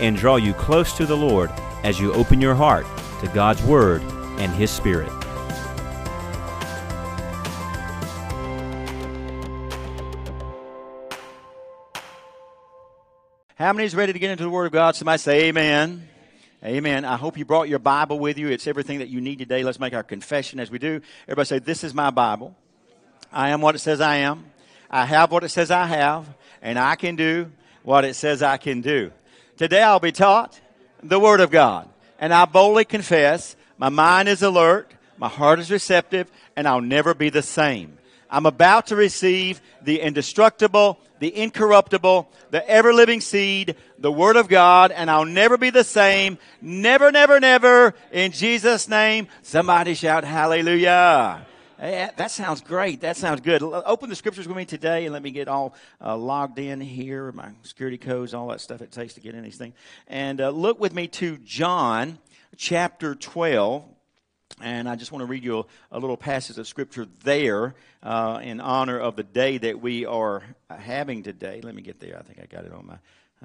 and draw you close to the Lord as you open your heart to God's Word and His Spirit. How many is ready to get into the Word of God? Somebody say amen. Amen. I hope you brought your Bible with you. It's everything that you need today. Let's make our confession as we do. Everybody say, This is my Bible. I am what it says I am. I have what it says I have. And I can do what it says I can do. Today I'll be taught the Word of God. And I boldly confess my mind is alert, my heart is receptive, and I'll never be the same. I'm about to receive the indestructible, the incorruptible, the ever living seed, the Word of God, and I'll never be the same. Never, never, never. In Jesus' name, somebody shout hallelujah. Hey, that sounds great. That sounds good. Open the scriptures with me today and let me get all uh, logged in here, my security codes, all that stuff it takes to get in these things. And uh, look with me to John chapter 12. And I just want to read you a, a little passage of scripture there uh, in honor of the day that we are having today. Let me get there. I think I got it on my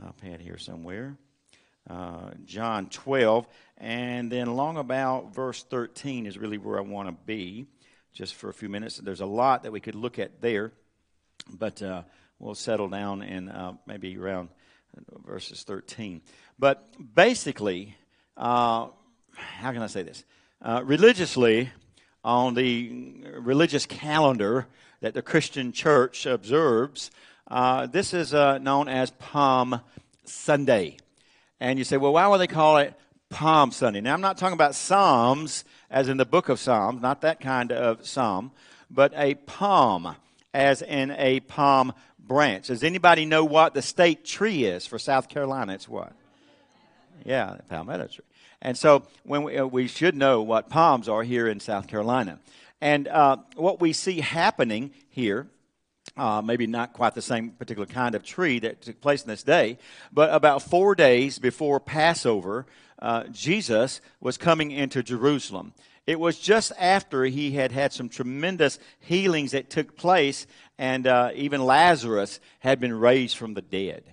uh, pad here somewhere. Uh, John 12. And then along about verse 13 is really where I want to be just for a few minutes. There's a lot that we could look at there, but uh, we'll settle down in uh, maybe around verses 13. But basically, uh, how can I say this? Uh, religiously, on the religious calendar that the Christian church observes, uh, this is uh, known as Palm Sunday. And you say, well, why would they call it Palm Sunday? Now, I'm not talking about Psalms as in the book of Psalms, not that kind of psalm, but a palm, as in a palm branch. Does anybody know what the state tree is for South Carolina? It's what? Yeah, the palmetto tree. And so when we, uh, we should know what palms are here in South Carolina. And uh, what we see happening here uh, maybe not quite the same particular kind of tree that took place in this day, but about four days before Passover, uh, Jesus was coming into Jerusalem. It was just after he had had some tremendous healings that took place, and uh, even Lazarus had been raised from the dead.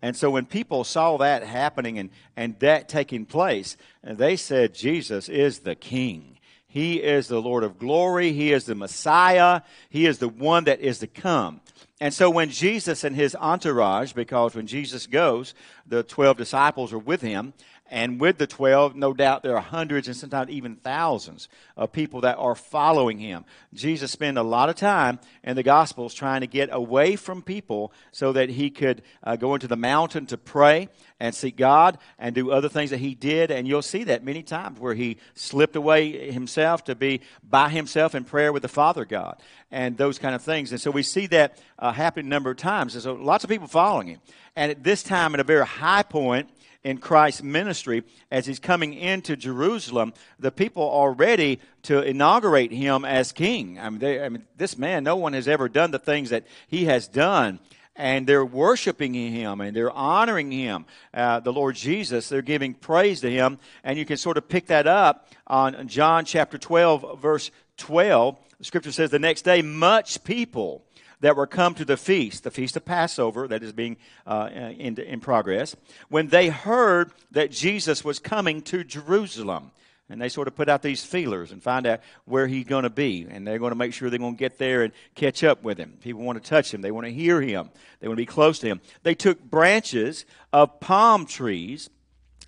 And so when people saw that happening and, and that taking place, they said, Jesus is the king. He is the Lord of glory. He is the Messiah. He is the one that is to come. And so when Jesus and his entourage, because when Jesus goes, the 12 disciples are with him, and with the 12, no doubt there are hundreds and sometimes even thousands of people that are following him. Jesus spent a lot of time in the Gospels trying to get away from people so that he could uh, go into the mountain to pray and seek God and do other things that he did. And you'll see that many times where he slipped away himself to be by himself in prayer with the Father God and those kind of things. And so we see that uh, happen a number of times. And so lots of people following him. And at this time, at a very high point, in Christ's ministry as he's coming into Jerusalem. The people are ready to inaugurate him as king. I mean, they, I mean, this man, no one has ever done the things that he has done. And they're worshiping him and they're honoring him, uh, the Lord Jesus. They're giving praise to him. And you can sort of pick that up on John chapter 12, verse 12. The scripture says, The next day, much people that were come to the feast, the feast of Passover that is being uh, in, in progress, when they heard that Jesus was coming to Jerusalem. And they sort of put out these feelers and find out where he's going to be. And they're going to make sure they're going to get there and catch up with him. People want to touch him, they want to hear him, they want to be close to him. They took branches of palm trees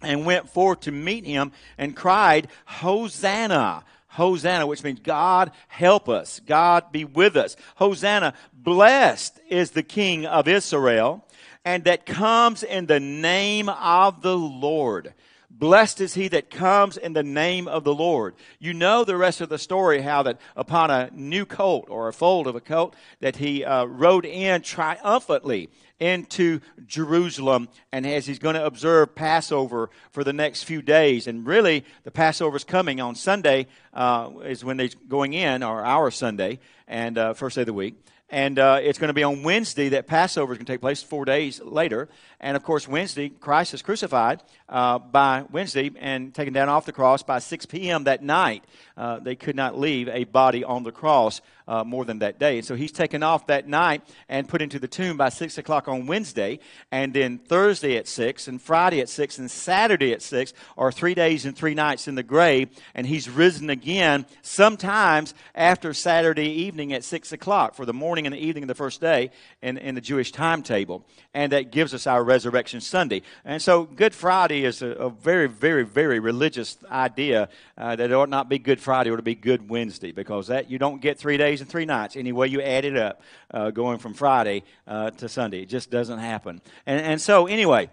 and went forth to meet him and cried, Hosanna! Hosanna, which means God help us, God be with us. Hosanna, blessed is the King of Israel, and that comes in the name of the Lord. Blessed is he that comes in the name of the Lord. You know the rest of the story how that upon a new colt or a fold of a colt that he uh, rode in triumphantly into Jerusalem and as he's going to observe Passover for the next few days. And really, the Passover is coming on Sunday, uh, is when they're going in, or our Sunday, and uh, first day of the week. And uh, it's going to be on Wednesday that Passover is going to take place, four days later. And of course, Wednesday, Christ is crucified uh, by Wednesday and taken down off the cross by 6 p.m. that night. Uh, they could not leave a body on the cross uh, more than that day. And so he's taken off that night and put into the tomb by 6 o'clock on Wednesday. And then Thursday at 6, and Friday at 6, and Saturday at 6 are three days and three nights in the grave. And he's risen again sometimes after Saturday evening at 6 o'clock for the morning and the evening of the first day in, in the Jewish timetable. And that gives us our Resurrection Sunday. And so Good Friday is a, a very, very, very religious idea uh, that it ought not be Good Friday, it ought to be Good Wednesday because that you don't get three days and three nights any way you add it up uh, going from Friday uh, to Sunday. It just doesn't happen. And, and so, anyway,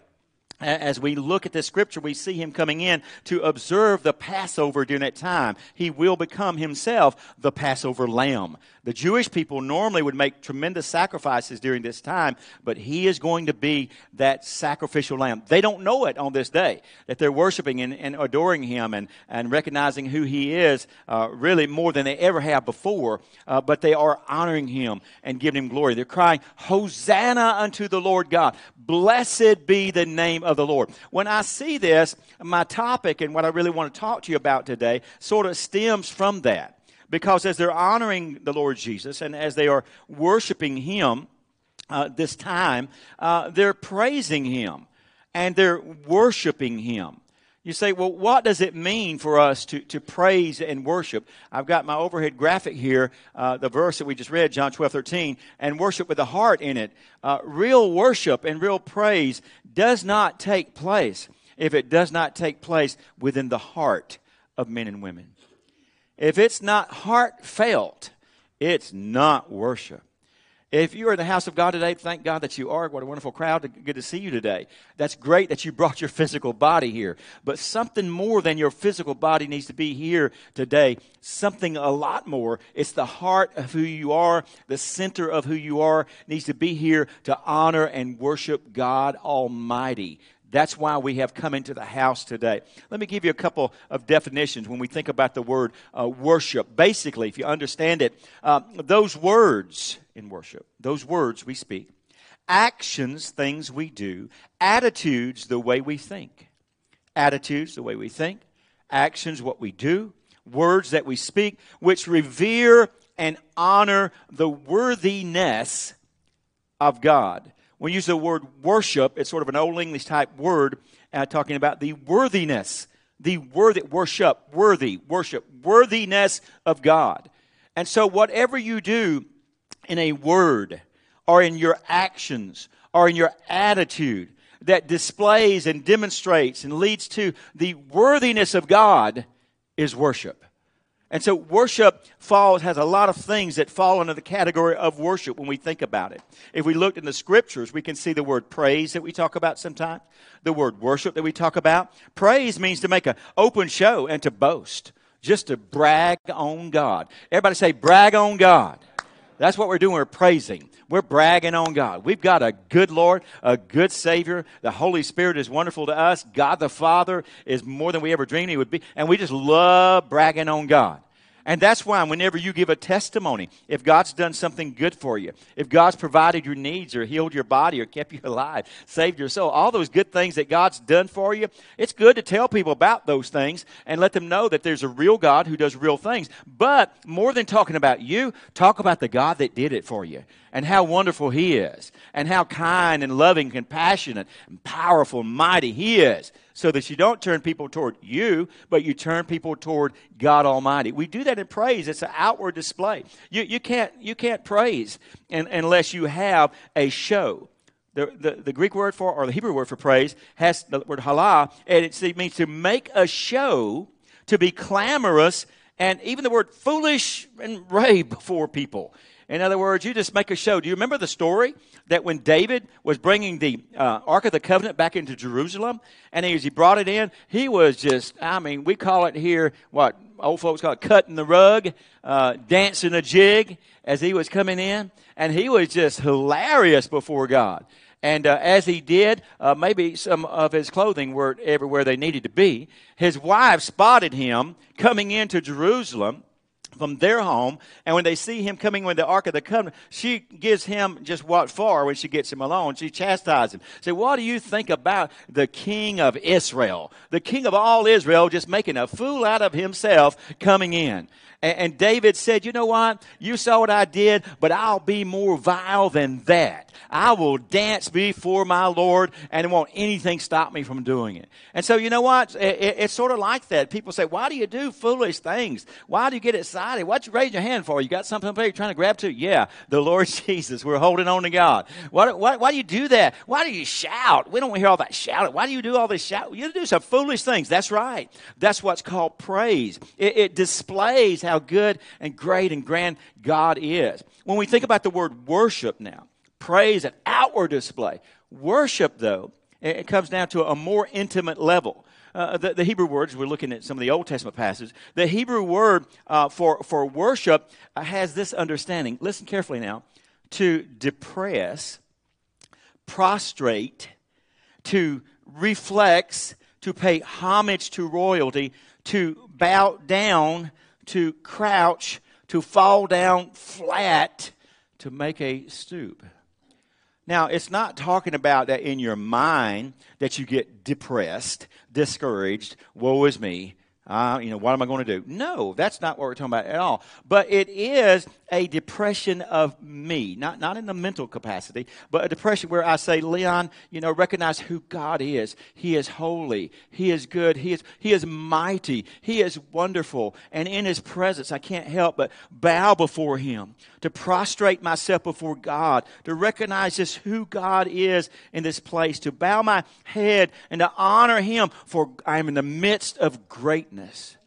as we look at this scripture, we see him coming in to observe the Passover during that time. He will become himself the Passover lamb. The Jewish people normally would make tremendous sacrifices during this time, but he is going to be that sacrificial lamb. They don't know it on this day, that they're worshiping and, and adoring him and, and recognizing who he is uh, really more than they ever have before, uh, but they are honoring him and giving him glory. They're crying, Hosanna unto the Lord God. Blessed be the name of the Lord. When I see this, my topic and what I really want to talk to you about today sort of stems from that because as they're honoring the Lord Jesus and as they are worshiping Him uh, this time, uh, they're praising Him and they're worshiping Him. You say, well, what does it mean for us to, to praise and worship? I've got my overhead graphic here, uh, the verse that we just read, John 12, 13, and worship with the heart in it. Uh, real worship and real praise does not take place if it does not take place within the heart of men and women. If it's not heartfelt, it's not worship. If you are in the house of God today, thank God that you are. What a wonderful crowd. Good to see you today. That's great that you brought your physical body here. But something more than your physical body needs to be here today. Something a lot more. It's the heart of who you are, the center of who you are needs to be here to honor and worship God Almighty. That's why we have come into the house today. Let me give you a couple of definitions when we think about the word uh, worship. Basically, if you understand it, uh, those words in worship, those words we speak, actions, things we do, attitudes, the way we think. Attitudes, the way we think, actions, what we do, words that we speak, which revere and honor the worthiness of God when you use the word worship, it's sort of an old English type word uh, talking about the worthiness, the worthy, worship, worthy, worship, worthiness of God. And so, whatever you do in a word or in your actions or in your attitude that displays and demonstrates and leads to the worthiness of God is worship. And so worship falls, has a lot of things that fall under the category of worship when we think about it. If we looked in the scriptures, we can see the word praise that we talk about sometimes, the word worship that we talk about. Praise means to make an open show and to boast, just to brag on God. Everybody say, brag on God. That's what we're doing. We're praising. We're bragging on God. We've got a good Lord, a good Savior. The Holy Spirit is wonderful to us. God the Father is more than we ever dreamed He would be. And we just love bragging on God. And that's why whenever you give a testimony, if God's done something good for you, if God's provided your needs or healed your body or kept you alive, saved your soul, all those good things that God's done for you, it's good to tell people about those things and let them know that there's a real God who does real things. But more than talking about you, talk about the God that did it for you and how wonderful He is and how kind and loving, compassionate and powerful and mighty He is so that you don't turn people toward you, but you turn people toward God Almighty. We do that in praise. It's an outward display. You, you, can't, you can't praise unless you have a show. The, the, the, Greek word for, or the Hebrew word for praise, has the word halal, and it means to make a show, to be clamorous, and even the word foolish and rave before people. In other words, you just make a show. Do you remember the story that when David was bringing the uh, Ark of the Covenant back into Jerusalem, and as he brought it in, he was just, I mean, we call it here, what old folks call it cutting the rug, uh, dancing a jig as he was coming in. And he was just hilarious before God. And uh, as he did, uh, maybe some of his clothing weren't everywhere they needed to be. His wife spotted him coming into Jerusalem from their home. And when they see him coming with the Ark of the Covenant, she gives him just what for when she gets him alone. She chastises him. Say, what do you think about the king of Israel? The king of all Israel just making a fool out of himself coming in. And, and David said, you know what? You saw what I did, but I'll be more vile than that. I will dance before my Lord and won't anything stop me from doing it. And so, you know what? It, it, it's sort of like that. People say, why do you do foolish things? Why do you get excited? What you raise your hand for? You got something there you're trying to grab to? Yeah, the Lord Jesus. We're holding on to God. Why, why, why do you do that? Why do you shout? We don't hear all that shouting. Why do you do all this shout? You do some foolish things. That's right. That's what's called praise. It, it displays how good and great and grand God is. When we think about the word worship now, praise, an outward display. Worship, though, it comes down to a more intimate level. Uh, the, the, Hebrew words, we're looking at some of the Old Testament passages, the Hebrew word uh, for, for worship uh, has this understanding. Listen carefully now. To depress, prostrate, to reflex, to pay homage to royalty, to bow down, to crouch, to fall down flat, to make a stoop. Now, it's not talking about that in your mind that you get depressed, discouraged, woe is me, uh, you know, what am I going to do? No, that's not what we're talking about at all. But it is a depression of me, not, not in the mental capacity, but a depression where I say, Leon, you know, recognize who God is. He is holy. He is good. He is, he is mighty. He is wonderful. And in His presence, I can't help but bow before Him, to prostrate myself before God, to recognize just who God is in this place, to bow my head and to honor Him, for I am in the midst of greatness.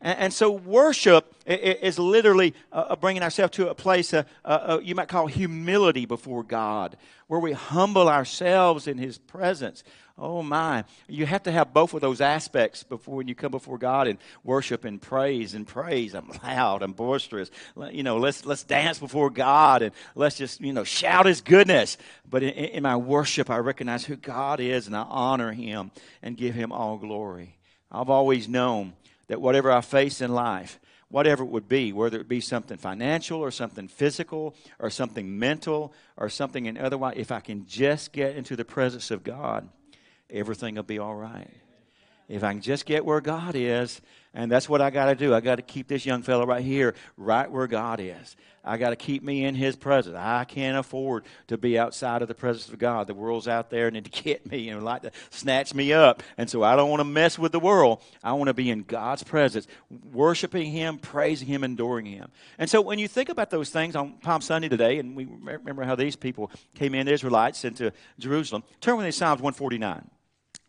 And, so worship is literally uh, uh, bringing ourselves to a place uh, you might call humility before God, where we humble ourselves in His presence. Oh my. You have to have both of those aspects before when you come before God and worship and praise and praise. I'm loud, I'm boisterous. You know, let's let's dance before God and let's just, you know, shout his goodness. But in, in my worship I recognize who God is and I honor him and give him all glory. I've always known that whatever I face in life, whatever it would be, whether it be something financial or something physical or something mental or something in otherwise, if I can just get into the presence of God, everything will be all right. If I can just get where God is, and that's what I got to do. I got to keep this young fellow right here, right where God is. I got to keep me in His presence. I can't afford to be outside of the presence of God. The world's out there and to get me and like to snatch me up. And so I don't want to mess with the world. I want to be in God's presence, worshiping Him, praising Him, adoring Him. And so when you think about those things on Palm Sunday today, and we remember how these people came in, the Israelites, into Jerusalem, turn with me to Psalms 149.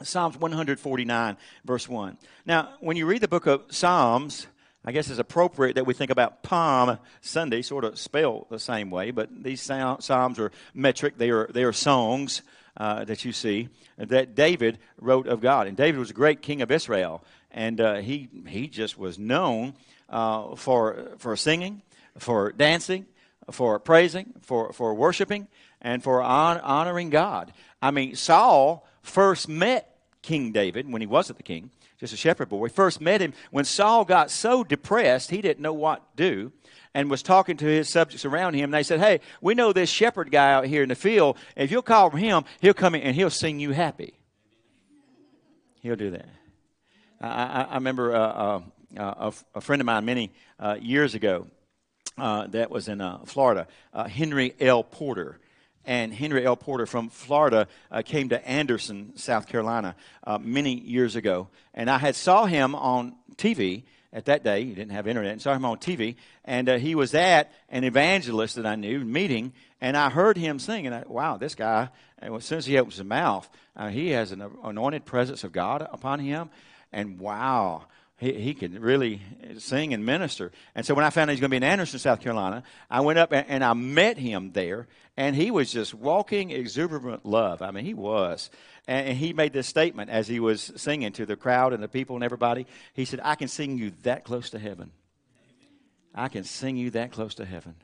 Psalms 149, verse 1. Now, when you read the book of Psalms, I guess it's appropriate that we think about Palm Sunday, sort of spelled the same way, but these Psalms are metric, they are, they are songs uh, that you see that David wrote of God. And David was a great king of Israel, and uh, he, he just was known uh, for, for singing, for dancing, for praising, for, for worshiping, and for on, honoring God. I mean, Saul first met King David when he wasn't the king, just a shepherd boy. First met him when Saul got so depressed he didn't know what to do and was talking to his subjects around him. And they said, Hey, we know this shepherd guy out here in the field. If you'll call him, he'll come in and he'll sing you happy. He'll do that. I, I, I remember uh, uh, uh a, friend of mine many uh, years ago uh, that was in Florida, Henry L. Porter and Henry L. Porter from Florida uh, came to Anderson, South Carolina, uh, many years ago, and I had saw him on TV at that day. He didn't have internet, and saw him on TV, and uh, he was at an evangelist that I knew meeting, and I heard him sing, and I, wow, this guy! As soon as he opens his mouth, uh, he has an anointed presence of God upon him, and wow. He, he could really sing and minister. And so when I found out he was going to be in Anderson, South Carolina, I went up and, I met him there, and he was just walking exuberant love. I mean, he was. And he made this statement as he was singing to the crowd and the people and everybody. He said, I can sing you that close to heaven. I can sing you that close to heaven.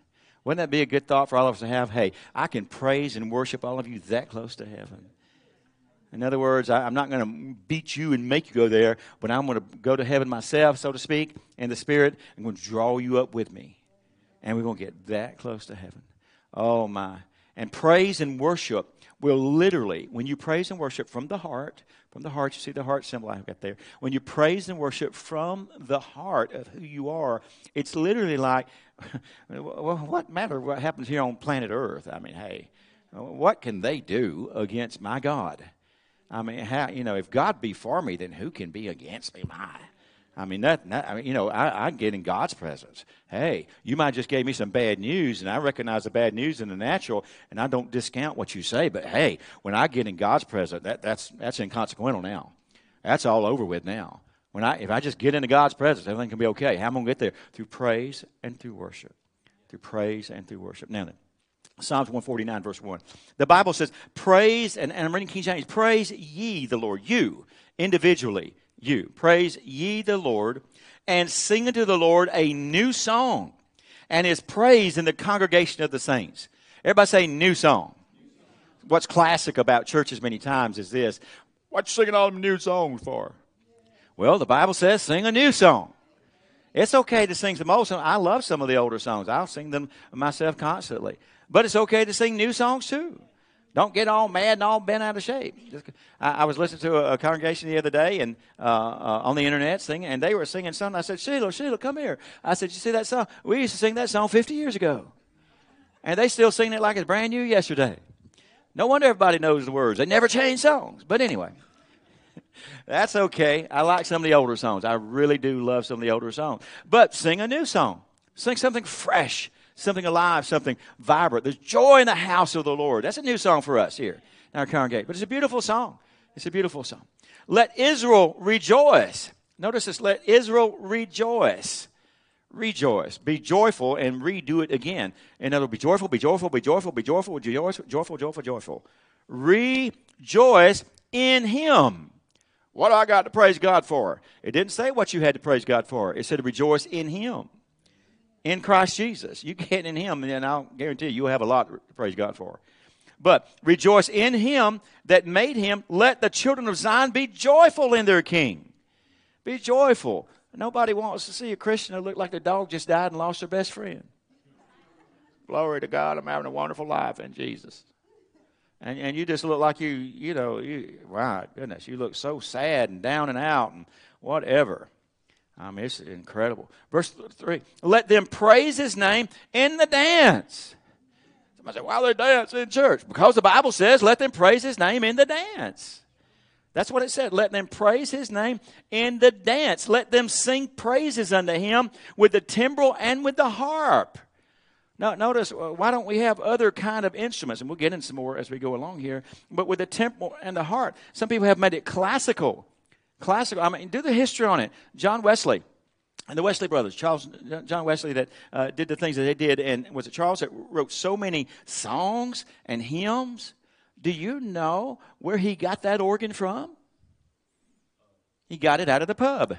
Wouldn't that be a good thought for all of us to have? Hey, I can praise and worship all of you that close to heaven. In other words, I, am not going to beat you and make you go there, but I'm going to go to heaven myself, so to speak, in the Spirit. I'm going to draw you up with me. And we're going to get that close to heaven. Oh, my. And praise and worship will literally, when you praise and worship from the heart, from the heart, you see the heart symbol I've got there. When you praise and worship from the heart of who you are, it's literally like, well, what matter what happens here on planet Earth? I mean, hey, what can they do against my God? I mean, how, you know, if God be for me, then who can be against me? My. I mean, that, that I mean, you know, I, I get in God's presence. Hey, you might just gave me some bad news, and I recognize the bad news in the natural, and I don't discount what you say. But hey, when I get in God's presence, that, that's that's inconsequential now. That's all over with now. When I if I just get into God's presence, everything can be okay. How am I to get there? Through praise and through worship. Through praise and through worship. Now then, Psalms 149, verse 1. The Bible says, Praise, and, and I'm reading King James, praise ye the Lord. You, individually, you. Praise ye the Lord, and sing unto the Lord a new song, and his praise in the congregation of the saints. Everybody say, new song. What's classic about churches many times is this What you singing all them new songs for? Well, the Bible says, sing a new song. It's okay to sing some old songs. I love some of the older songs. I'll sing them myself constantly. But it's okay to sing new songs too. Don't get all mad and all bent out of shape. I, was listening to a, a, congregation the other day and uh, uh, on the internet singing, and they were singing something. I said, Sheila, Sheila, come here. I said, You see that song? We used to sing that song 50 years ago. And they still sing it like it's brand new yesterday. No wonder everybody knows the words. They never change songs. But anyway, that's okay. I like some of the older songs. I really do love some of the older songs. But sing a new song, sing something fresh something alive, something vibrant. There's joy in the house of the Lord. That's a new song for us here in our congregation. But it's a beautiful song. It's a beautiful song. Let Israel rejoice. Notice this let Israel rejoice. Rejoice. Be joyful and redo it again. And it'll be joyful, be joyful, be joyful, be joyful, joyful, joyful, joyful, joyful. Rejoice in Him. What do I got to praise God for? It didn't say what you had to praise God for. It said rejoice in Him in Christ Jesus. You get in Him, and I'll guarantee you, you'll have a lot to praise God for. But rejoice in Him that made Him. Let the children of Zion be joyful in their King. Be joyful. Nobody wants to see a Christian who look like their dog just died and lost their best friend. Glory to God, I'm having a wonderful life in Jesus. And, and you just look like you, you know, you, wow, goodness, you look so sad and down and out and whatever. I mean, it's incredible. Verse 3 Let them praise his name in the dance. Somebody say, Why they dance in church? Because the Bible says, Let them praise his name in the dance. That's what it said. Let them praise his name in the dance. Let them sing praises unto him with the timbrel and with the harp. Now, notice, uh, why don't we have other kind of instruments? And we'll get into some more as we go along here. But with the timbrel and the harp, some people have made it classical. Classical. I mean, do the history on it. John Wesley and the Wesley brothers, Charles, John Wesley, that uh, did the things that they did, and was it Charles that wrote so many songs and hymns? Do you know where he got that organ from? He got it out of the pub.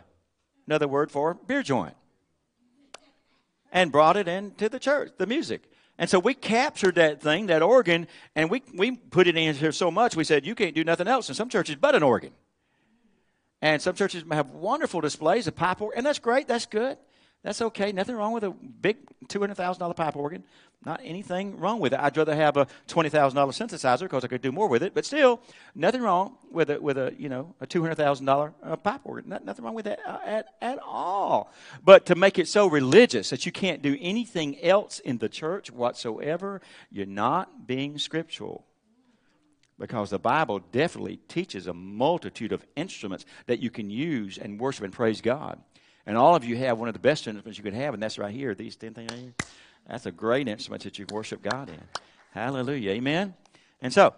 Another word for beer joint. And brought it into the church, the music. And so we captured that thing, that organ, and we, we put it in here so much, we said, you can't do nothing else in some churches but an organ. And some churches have wonderful displays of pipe organ, and that's great. That's good. That's okay. Nothing wrong with a big $200,000 pipe organ. Not anything wrong with it. I'd rather have a $20,000 synthesizer because I could do more with it. But still, nothing wrong with a, with a you know, a $200,000 uh, pipe organ. Not, nothing wrong with that uh, at, at all. But to make it so religious that you can't do anything else in the church whatsoever, you're not being scriptural because the Bible definitely teaches a multitude of instruments that you can use and worship and praise God. And all of you have one of the best instruments you could have, and that's right here. These 10 things. That's a great instrument that you worship God in. Hallelujah. Amen. And so,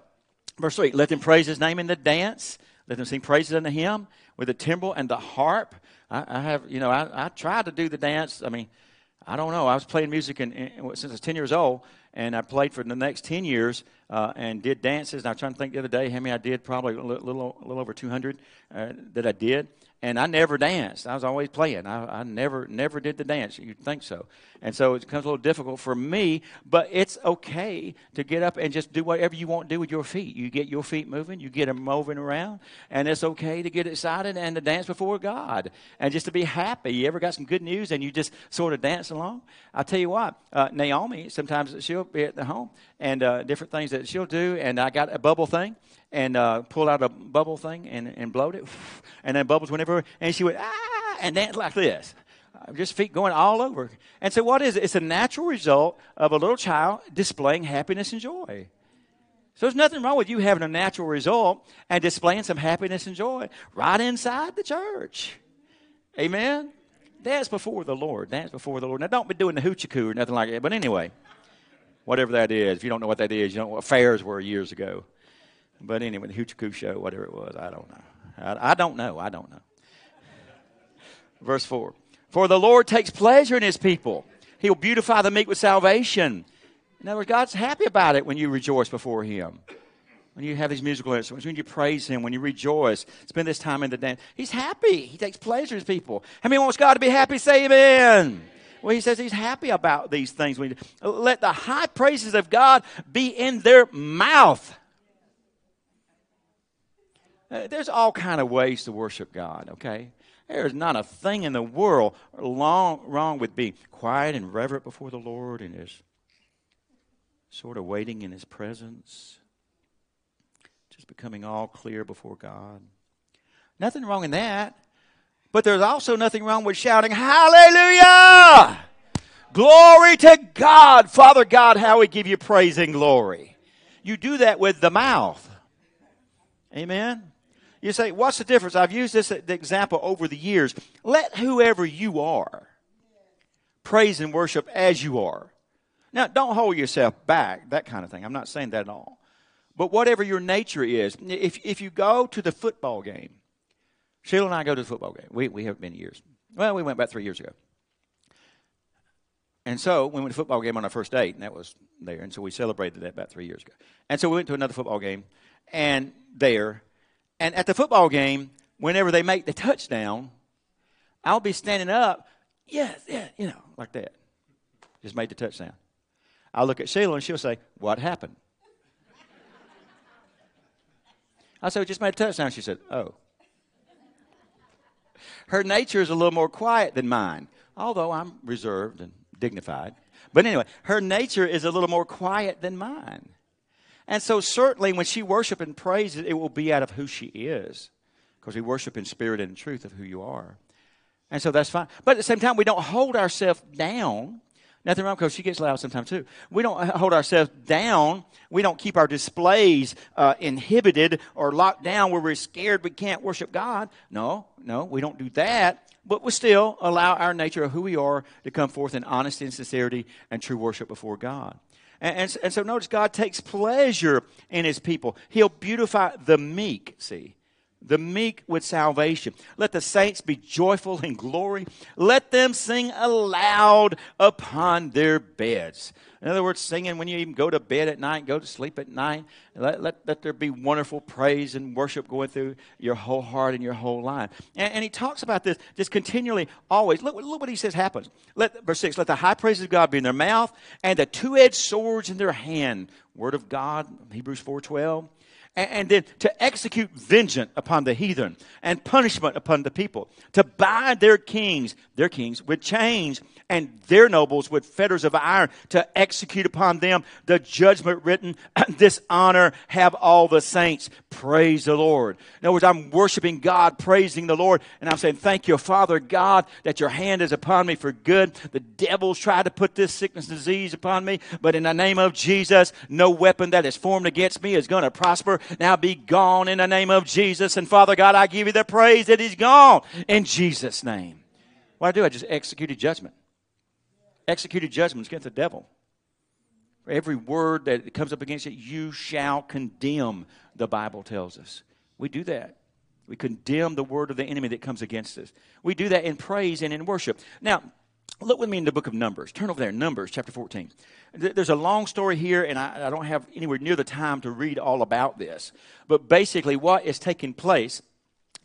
verse 3 let them praise his name in the dance. Let them sing praises unto him with the timbrel and the harp. I, I have, you know, I, I tried to do the dance. I mean, I don't know. I was playing music in, in, since I was 10 years old, and I played for the next 10 years uh, and did dances. And I was trying to think the other day how many I did, probably a little, little, a little over 200 uh, that I did and I never danced. I was always playing. I, I, never never did the dance. You'd think so. And so it becomes a little difficult for me, but it's okay to get up and just do whatever you want to do with your feet. You get your feet moving, you get them moving around, and it's okay to get excited and to dance before God and just to be happy. You ever got some good news and you just sort of dance along? I'll tell you what, uh, Naomi, sometimes she'll be at the home and uh, different things that she'll do, and I got a bubble thing and uh, pull out a bubble thing and, and blowed it, and then bubbles whenever, and she went, ah, and dance like this. Uh, just feet going all over. And so, what is it? It's a natural result of a little child displaying happiness and joy. So, there's nothing wrong with you having a natural result and displaying some happiness and joy right inside the church. Amen? Dance before the Lord. Dance before the Lord. Now, don't be doing the hoochie coo or nothing like that. But anyway, whatever that is, if you don't know what that is, you know what fairs were years ago. But anyway, the Hoochie show, whatever it was, I don't know. I, I don't know. I don't know. Verse 4 For the Lord takes pleasure in his people, he'll beautify the meek with salvation. In other words, God's happy about it when you rejoice before him. When you have these musical instruments, when you praise Him, when you rejoice, spend this time in the dance. He's happy. He takes pleasure in His people. How many wants God to be happy? Say amen. Well, he says he's happy about these things. Let the high praises of God be in their mouth. Uh, there's all kind of ways to worship God, okay? There's not a thing in the world long, wrong with being quiet and reverent before the Lord and is sort of waiting in His presence, just becoming all clear before God. Nothing wrong in that. But there's also nothing wrong with shouting, Hallelujah! Glory to God! Father God, how we give you praise and glory. You do that with the mouth. Amen? You say, what's the difference? I've used this example over the years. Let whoever you are praise and worship as you are. Now, don't hold yourself back, that kind of thing. I'm not saying that at all. But whatever your nature is, if, if you go to the football game, Sheila and I go to the football game. We, we haven't been years. Well, we went about three years ago. And so we went to a football game on our first date, and that was there. And so we celebrated that about three years ago. And so we went to another football game, and there, and at the football game, whenever they make the touchdown, I'll be standing up, yes, yeah, you know, like that. Just made the touchdown. I'll look at Sheila and she'll say, What happened? I said, We just made a touchdown. She said, Oh. Her nature is a little more quiet than mine, although I'm reserved and dignified. But anyway, her nature is a little more quiet than mine. And so, certainly, when she worship and praise, it will be out of who she is, because we worship in spirit and in truth of who you are. And so that's fine. But at the same time, we don't hold ourselves down. Nothing wrong because she gets loud sometimes too. We don't hold ourselves down. We don't keep our displays uh, inhibited or locked down where we're scared we can't worship God. No, no, we don't do that. But we still allow our nature of who we are to come forth in honesty and sincerity and true worship before God. And, and, and, so notice God takes pleasure in his people. He'll beautify the meek, see. The meek with salvation. Let the saints be joyful in glory. Let them sing aloud upon their beds. In other words, singing when you even go to bed at night, go to sleep at night. Let, let, let there be wonderful praise and worship going through your whole heart and your whole life. And, and he talks about this just continually, always. Look, look what he says happens. Let, verse 6 Let the high praises of God be in their mouth and the two edged swords in their hand. Word of God, Hebrews 4 12 and, then to execute vengeance upon the heathen and punishment upon the people, to bind their kings, their kings, with chains and their nobles with fetters of iron, to execute upon them the judgment written, this honor have all the saints. Praise the Lord. In other words, I'm worshiping God, praising the Lord, and I'm saying, Thank you, Father God, that your hand is upon me for good. The devils tried to put this sickness disease upon me, but in the name of Jesus, no weapon that is formed against me is going to prosper. Now be gone in the name of Jesus. And Father God, I give you the praise that he's gone in Jesus' name. I do, I just executed judgment. Executed judgments against the devil. For every word that comes up against it, you shall condemn, the Bible tells us. We do that. We condemn the word of the enemy that comes against us. We do that in praise and in worship. Now, look with me in the book of Numbers. Turn over there, Numbers chapter 14. There's a long story here, and I, I don't have anywhere near the time to read all about this. But basically, what is taking place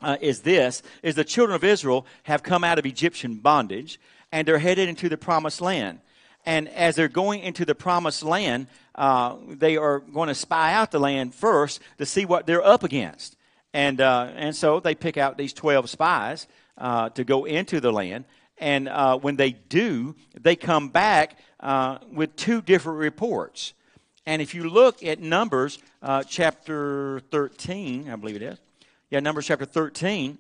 uh, is this is the children of Israel have come out of Egyptian bondage and they're headed into the promised land. And as they're going into the promised land, uh, they are going to spy out the land first to see what they're up against. And, uh, and so they pick out these 12 spies uh, to go into the land. And uh, when they do, they come back uh, with two different reports. And if you look at Numbers uh, chapter 13, I believe it is. Yeah, Numbers chapter 13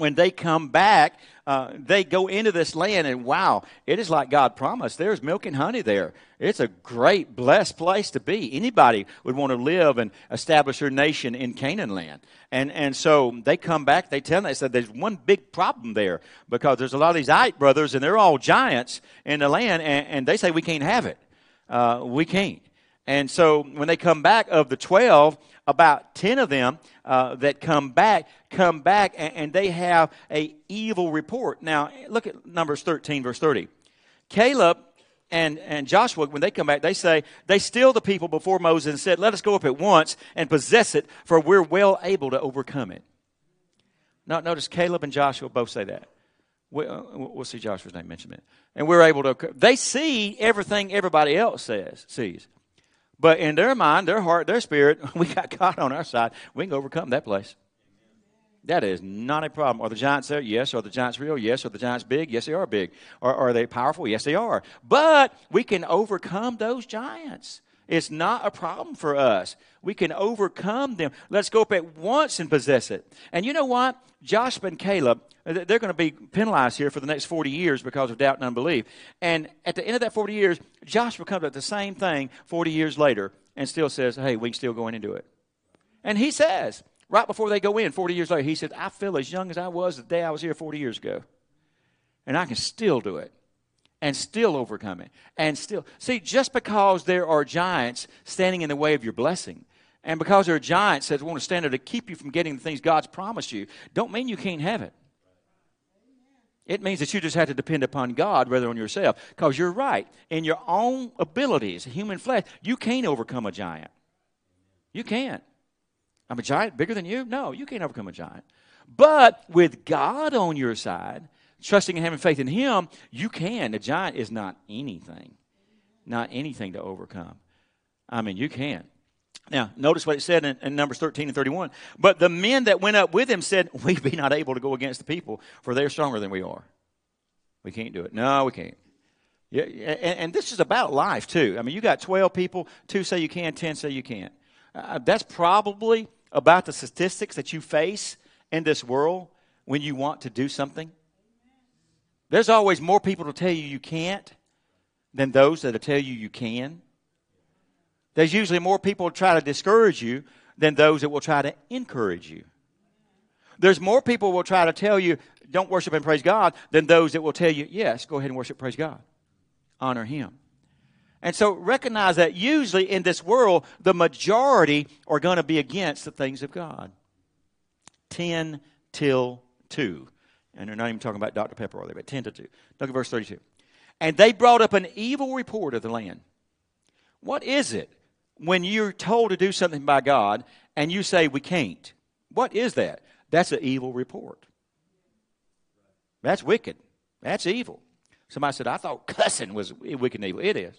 when they come back, uh, they go into this land, and wow, it is like God promised. There's milk and honey there. It's a great, blessed place to be. Anybody would want to live and establish their nation in Canaan land. And, and so they come back, they tell them, they said, there's one big problem there because there's a lot of these Ite brothers, and they're all giants in the land, and, and they say we can't have it. Uh, we can't. And so when they come back, of the 12, about 10 of them uh, that come back come back and, and, they have a evil report. Now look at numbers 13 verse 30 caleb and, and joshua when they come back they say they steal the people before moses and said let us go up at once and possess it for we're well able to overcome it now notice caleb and joshua both say that. We, uh, we'll see joshua's name mentioned it and we're able to they see everything everybody else says sees but in their mind, their heart, their spirit, we got God on our side. We can overcome that place. That is not a problem. Are the giants there? Yes. Are the giants real? Yes. Are the giants big? Yes, they are big. Are, are they powerful? Yes, they are. But we can overcome those giants. It's not a problem for us. We can overcome them. Let's go up at once and possess it. And you know what? Joshua and Caleb, uh, they're going to be penalized here for the next 40 years because of doubt and unbelief. And at the end of that 40 years, Joshua comes up the same thing 40 years later and still says, hey, we can still go in and do it. And he says, right before they go in, 40 years later, he said, I feel as young as I was the day I was here 40 years ago. And I can still do it and still overcome it. And still, see, just because there are giants standing in the way of your blessing, and because there are giants that want to stand there to keep you from getting the things God's promised you, don't mean you can't have it. It means that you just have to depend upon God rather than yourself. Because you're right. In your own abilities, human flesh, you can't overcome a giant. You can't. I'm a giant bigger than you? No, you can't overcome a giant. But with God on your side, trusting and having faith in Him, you can. The giant is not anything, not anything to overcome. I mean, you can. Now, notice what it said in, in, Numbers 13 and 31. But the men that went up with him said, We be not able to go against the people, for they're stronger than we are. We can't do it. No, we can't. Yeah, and, and this is about life, too. I mean, you got 12 people, two say you can, 10 say you can't. Uh, that's probably about the statistics that you face in this world when you want to do something. There's always more people to tell you you can't than those that will tell you you can. There's usually more people who try to discourage you than those that will try to encourage you. There's more people will try to tell you, don't worship and praise God, than those that will tell you, yes, go ahead and worship, praise God. Honor Him. And so recognize that usually in this world, the majority are going to be against the things of God. 10 till 2. And they're not even talking about Dr. Pepper, are they? But 10 to 2. Look at verse 32. And they brought up an evil report of the land. What is it when you're told to do something by God and you say we can't. What is that? That's an evil report. That's wicked. That's evil. Somebody said, I thought cussing was wicked and evil. It is.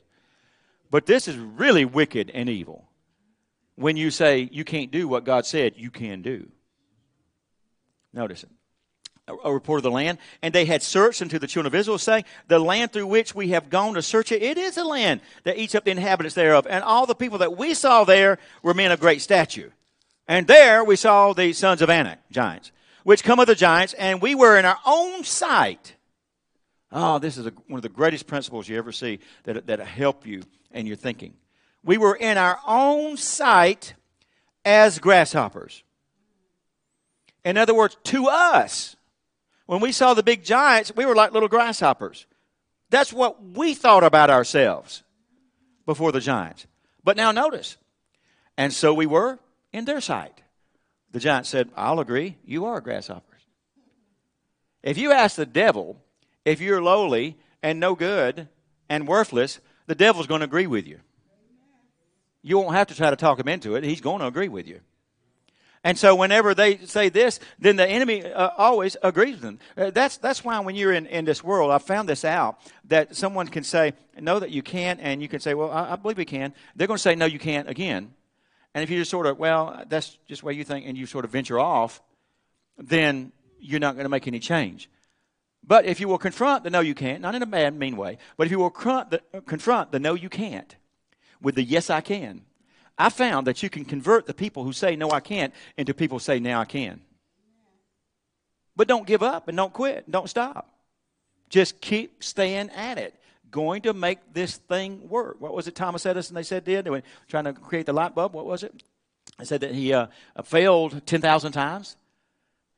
But this is really wicked and evil. When you say you can't do what God said you can do. Notice it a report of the land, and they had searched unto the children of Israel, saying, The land through which we have gone to search it, it is a land that eats up the inhabitants thereof. And all the people that we saw there were men of great stature. And there we saw the sons of Anak, giants, which come of the giants, and we were in our own sight. Oh, this is a, one of the greatest principles you ever see that, that help you in your thinking. We were in our own sight as grasshoppers. In other words, to us, when we saw the big giants, we were like little grasshoppers. That's what we thought about ourselves before the giants. But now notice, and so we were in their sight. The giant said, I'll agree. You are grasshoppers. If you ask the devil if you're lowly and no good and worthless, the devil's going to agree with you. You won't have to try to talk him into it. He's going to agree with you. And so, whenever they say this, then the enemy uh, always agrees with them. Uh, that's, that's why, when you're in, in this world, I found this out that someone can say, No, that you can't, and you can say, Well, I, I believe we can. They're going to say, No, you can't again. And if you just sort of, Well, that's just the way you think, and you sort of venture off, then you're not going to make any change. But if you will confront the no, you can't, not in a bad, mean way, but if you will the, confront the no, you can't with the yes, I can, I found that you can convert the people who say, no, I can't, into people who say, now I can. But don't give up and don't quit. And Don't stop. Just keep staying at it. Going to make this thing work. What was it Thomas Edison they said did? They were trying to create the light bulb. What was it? They said that he uh, failed 10,000 times.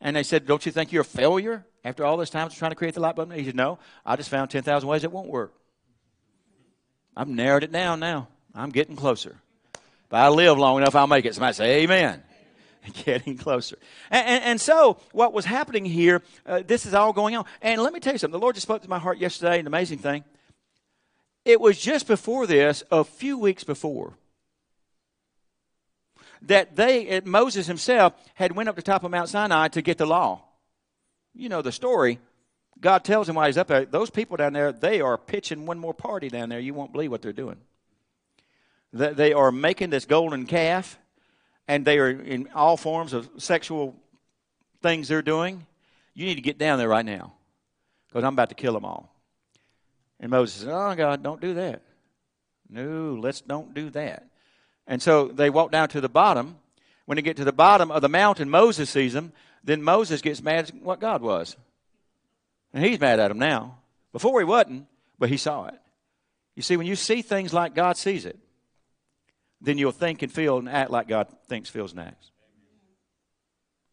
And they said, Don't you think you're a failure after all this time trying to create the light bulb? He said, No, I just found 10,000 ways it won't work. I've narrowed it down now. I'm getting closer. If I live long enough, I'll make it. Somebody say, Amen. Getting closer. And, and, and, so, what was happening here, uh, this is all going on. And let me tell you something. The Lord just spoke to my heart yesterday, an amazing thing. It was just before this, a few weeks before, that they, Moses himself, had went up to top of Mount Sinai to get the law. You know the story. God tells him while he's up there, those people down there, they are pitching one more party down there. You won't believe what they're doing. They are making this golden calf, and they are in all forms of sexual things they're doing. You need to get down there right now because I'm about to kill them all. And Moses said, Oh, God, don't do that. No, let's don't do that. And so they walk down to the bottom. When they get to the bottom of the mountain, Moses sees them. Then Moses gets mad at what God was. And he's mad at them now. Before he wasn't, but he saw it. You see, when you see things like God sees it, then you'll think and feel and act like God thinks, feels, and acts.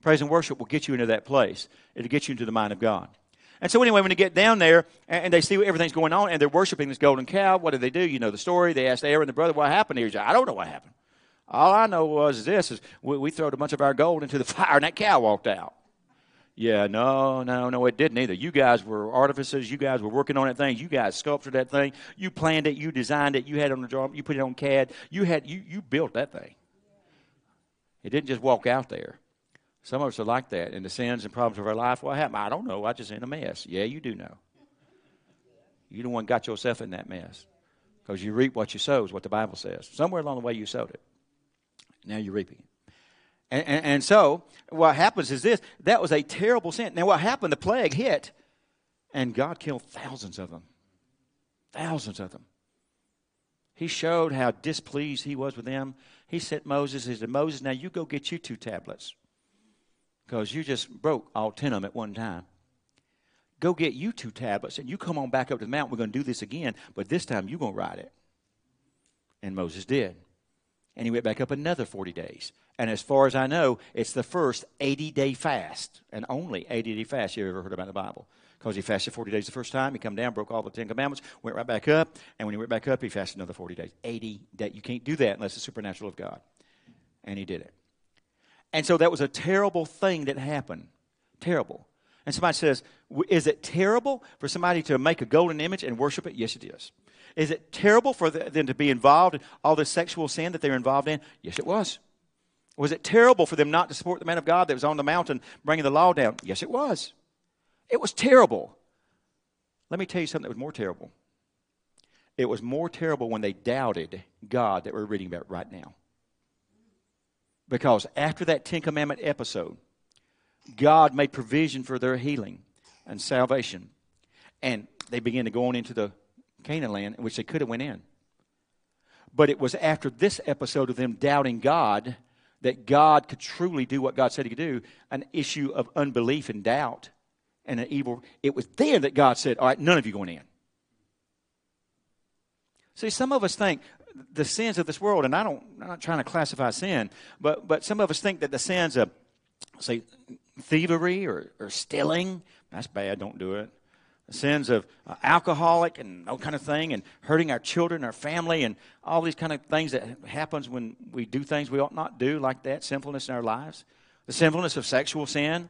Praise and worship will get you into that place. It'll get you into the mind of God. And so, anyway, when they get down there and they see everything's going on and they're worshiping this golden cow, what do they do? You know the story. They asked Aaron, the brother, what happened here. He said, I don't know what happened. All I know was this is we, we throwed a bunch of our gold into the fire and that cow walked out. Yeah, no, no, no, it didn't either. You guys were artificers. You guys were working on that thing. You guys sculptured that thing. You planned it. You designed it. You had it on the job. You put it on CAD. You had you you built that thing. It didn't just walk out there. Some of us are like that in the sins and problems of our life. What happened? I don't know. I just in a mess. Yeah, you do know. You the one got yourself in that mess because you reap what you sow is what the Bible says. Somewhere along the way you sowed it. Now you're reaping it. And, and, and, so what happens is this that was a terrible sin. Now, what happened? The plague hit, and God killed thousands of them. Thousands of them. He showed how displeased he was with them. He sent Moses, he said, Moses, now you go get you two tablets because you just broke all ten of them at one time. Go get you two tablets and you come on back up to the mountain. We're going to do this again, but this time you're going to ride it. And Moses did. And he went back up another 40 days. And as far as I know, it's the first 80 day fast, and only 80 day fast you ever heard about in the Bible. Because he fasted 40 days the first time, he come down, broke all the Ten Commandments, went right back up, and when he went back up, he fasted another 40 days. 80 days. You can't do that unless it's supernatural of God. And he did it. And so that was a terrible thing that happened. Terrible. And somebody says, Is it terrible for somebody to make a golden image and worship it? Yes, it is. Is it terrible for them to be involved in all this sexual sin that they're involved in? Yes, it was. Was it terrible for them not to support the man of God that was on the mountain bringing the law down? Yes, it was. It was terrible. Let me tell you something that was more terrible. It was more terrible when they doubted God that we're reading about right now. Because after that Ten Commandment episode, God made provision for their healing and salvation. And they began to go on into the Canaan land, which they could have went in. But it was after this episode of them doubting God that God could truly do what God said he could do, an issue of unbelief and doubt and an evil. It was then that God said, All right, none of you going in. See, some of us think the sins of this world, and I don't, I'm not trying to classify sin, but, but some of us think that the sins of, say, thievery or, or stealing, that's bad, don't do it The sins of uh, alcoholic and all kind of thing and hurting our children our family and all these kind of things that happens when we do things we ought not do like that sinfulness in our lives the sinfulness of sexual sin,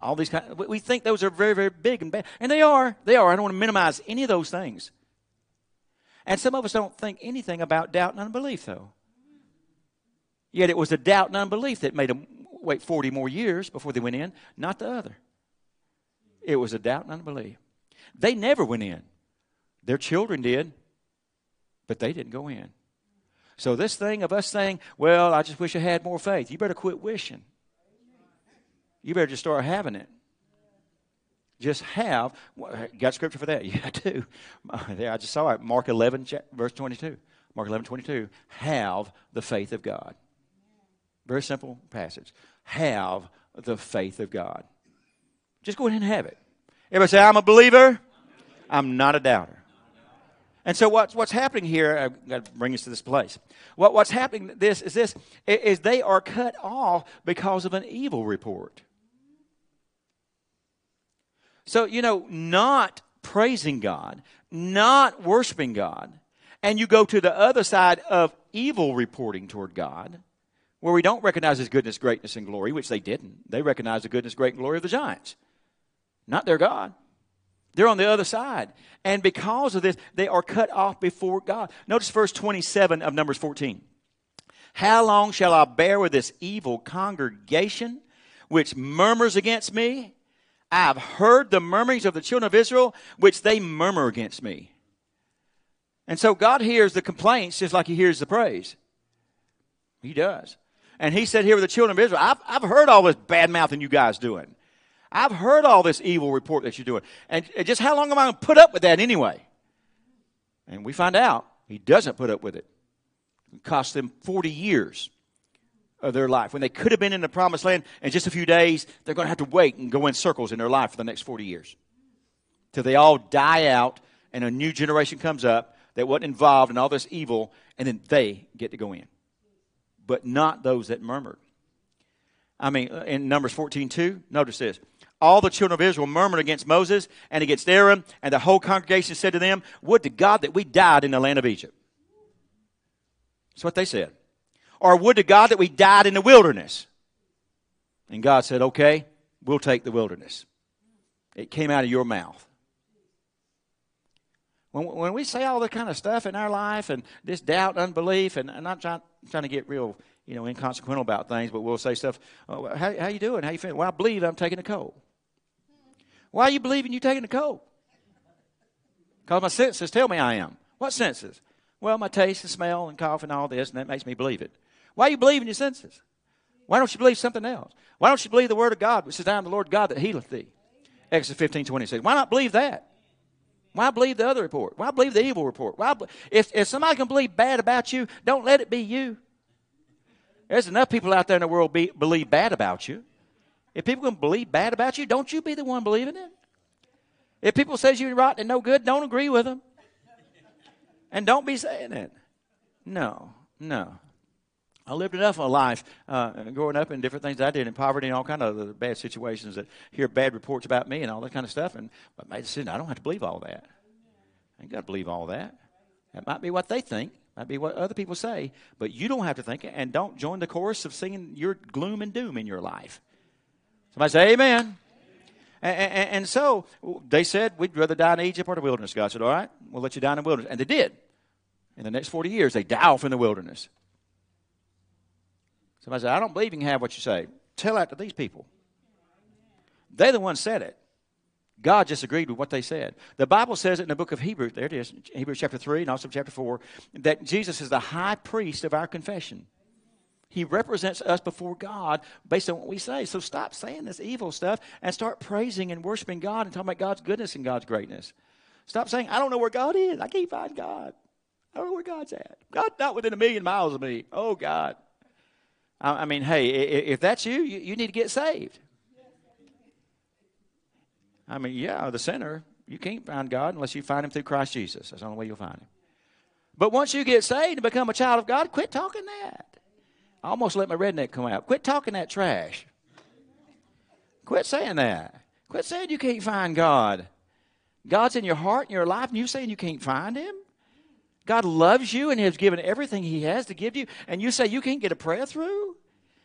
all these kind. We think those are very, very big and bad, and they are. They are. I don't want to minimize any of those things. And some of us don't think anything about doubt and unbelief, though. Yet it was the doubt and unbelief that made them wait 40 more years before they went in, not the other. It was a doubt and unbelief. They never went in. Their children did, but they didn't go in. So, this thing of us saying, well, I just wish I had more faith, you better quit wishing. You better just start having it. Just have. Got scripture for that? Yeah, I do. I just saw it. Mark 11, verse 22. Mark 11, 22. Have the faith of God. Very simple passage. Have the faith of God. Just go ahead and have it. Everybody say, I'm a believer. I'm not a doubter. And so what's, what's happening here, I've got to bring us to this place. What, what's happening this is this is they are cut off because of an evil report. So, you know, not praising God, not worshiping God, and you go to the other side of evil reporting toward God, where we don't recognize his goodness, greatness, and glory, which they didn't. They recognized the goodness, great, and glory of the giants, not their God. They're on the other side. And because of this, they are cut off before God. Notice verse 27 of Numbers 14. How long shall I bear with this evil congregation which murmurs against me? I have heard the murmurings of the children of Israel, which they murmur against me. And so God hears the complaints just like He hears the praise. He does. And He said here with the children of Israel, I've, I've heard all this bad mouthing you guys doing. I've heard all this evil report that you're doing. And just how long am I going to put up with that anyway? And we find out he doesn't put up with it. It cost them 40 years of their life. When they could have been in the promised land in just a few days, they're going to have to wait and go in circles in their life for the next 40 years. Till they all die out and a new generation comes up that wasn't involved in all this evil, and then they get to go in. But not those that murmured. I mean, uh, in Numbers 14 2, notice this all the children of Israel murmured against Moses and against Aaron, and the whole congregation said to them, Would to God that we died in the land of Egypt. That's what they said. Or would to God that we died in the wilderness. And God said, Okay, we'll take the wilderness. It came out of your mouth. When, when we say all that kind of stuff in our life and this doubt, unbelief, and I'm not trying, trying to get real you know, inconsequential about things, but we'll say stuff. Oh, how, how you doing? How you feeling? Well, I believe I'm taking a cold. Why are you believing you're taking a cold? Because my senses tell me I am. What senses? Well, my taste and smell and cough and all this, and that makes me believe it. Why are you believing your senses? Why don't you believe something else? Why don't you believe the word of God, which says, I am the Lord God that healeth thee? Exodus 15, 26. Why not believe that? Why believe the other report? Why believe the evil report? Why, if, if somebody can believe bad about you, don't let it be you. There's enough people out there in the world be, believe bad about you. If people can believe bad about you, don't you be the one believing it. If people says you're rotten and no good, don't agree with them. And don't be saying it. No, no. I lived enough of a life uh, growing up in different things I did in poverty and all kind of bad situations that hear bad reports about me and all that kind of stuff. And I made decision I don't have to believe all that. I ain't got to believe all that. That might be what they think. Might be what other people say, but you don't have to think it, and don't join the chorus of singing your gloom and doom in your life. Somebody say amen. And, and, and, so they said, We'd rather die in Egypt or the wilderness. God said, All right, we'll let you die in the wilderness. And they did. In the next 40 years, they die off in the wilderness. Somebody said, I don't believe you can have what you say. Tell that to these people. They're the ones said it. God just agreed with what they said. The Bible says it in the book of Hebrews, there it is, Hebrews chapter 3 and also chapter 4, that Jesus is the high priest of our confession. He represents us before God based on what we say. So stop saying this evil stuff and start praising and worshiping God and talking about God's goodness and God's greatness. Stop saying, I don't know where God is. I can't find God. I don't know where God's at. God's not within a million miles of me. Oh, God. I, I mean, hey, if that's you, you, you need to get saved. I mean, yeah, the sinner, you can't find God unless you find him through Christ Jesus. That's the only way you'll find him. But once you get saved and become a child of God, quit talking that. I almost let my redneck come out. Quit talking that trash. Quit saying that. Quit saying you can't find God. God's in your heart and your life, and you're saying you can't find Him? God loves you and has given everything He has to give you, and you say you can't get a prayer through?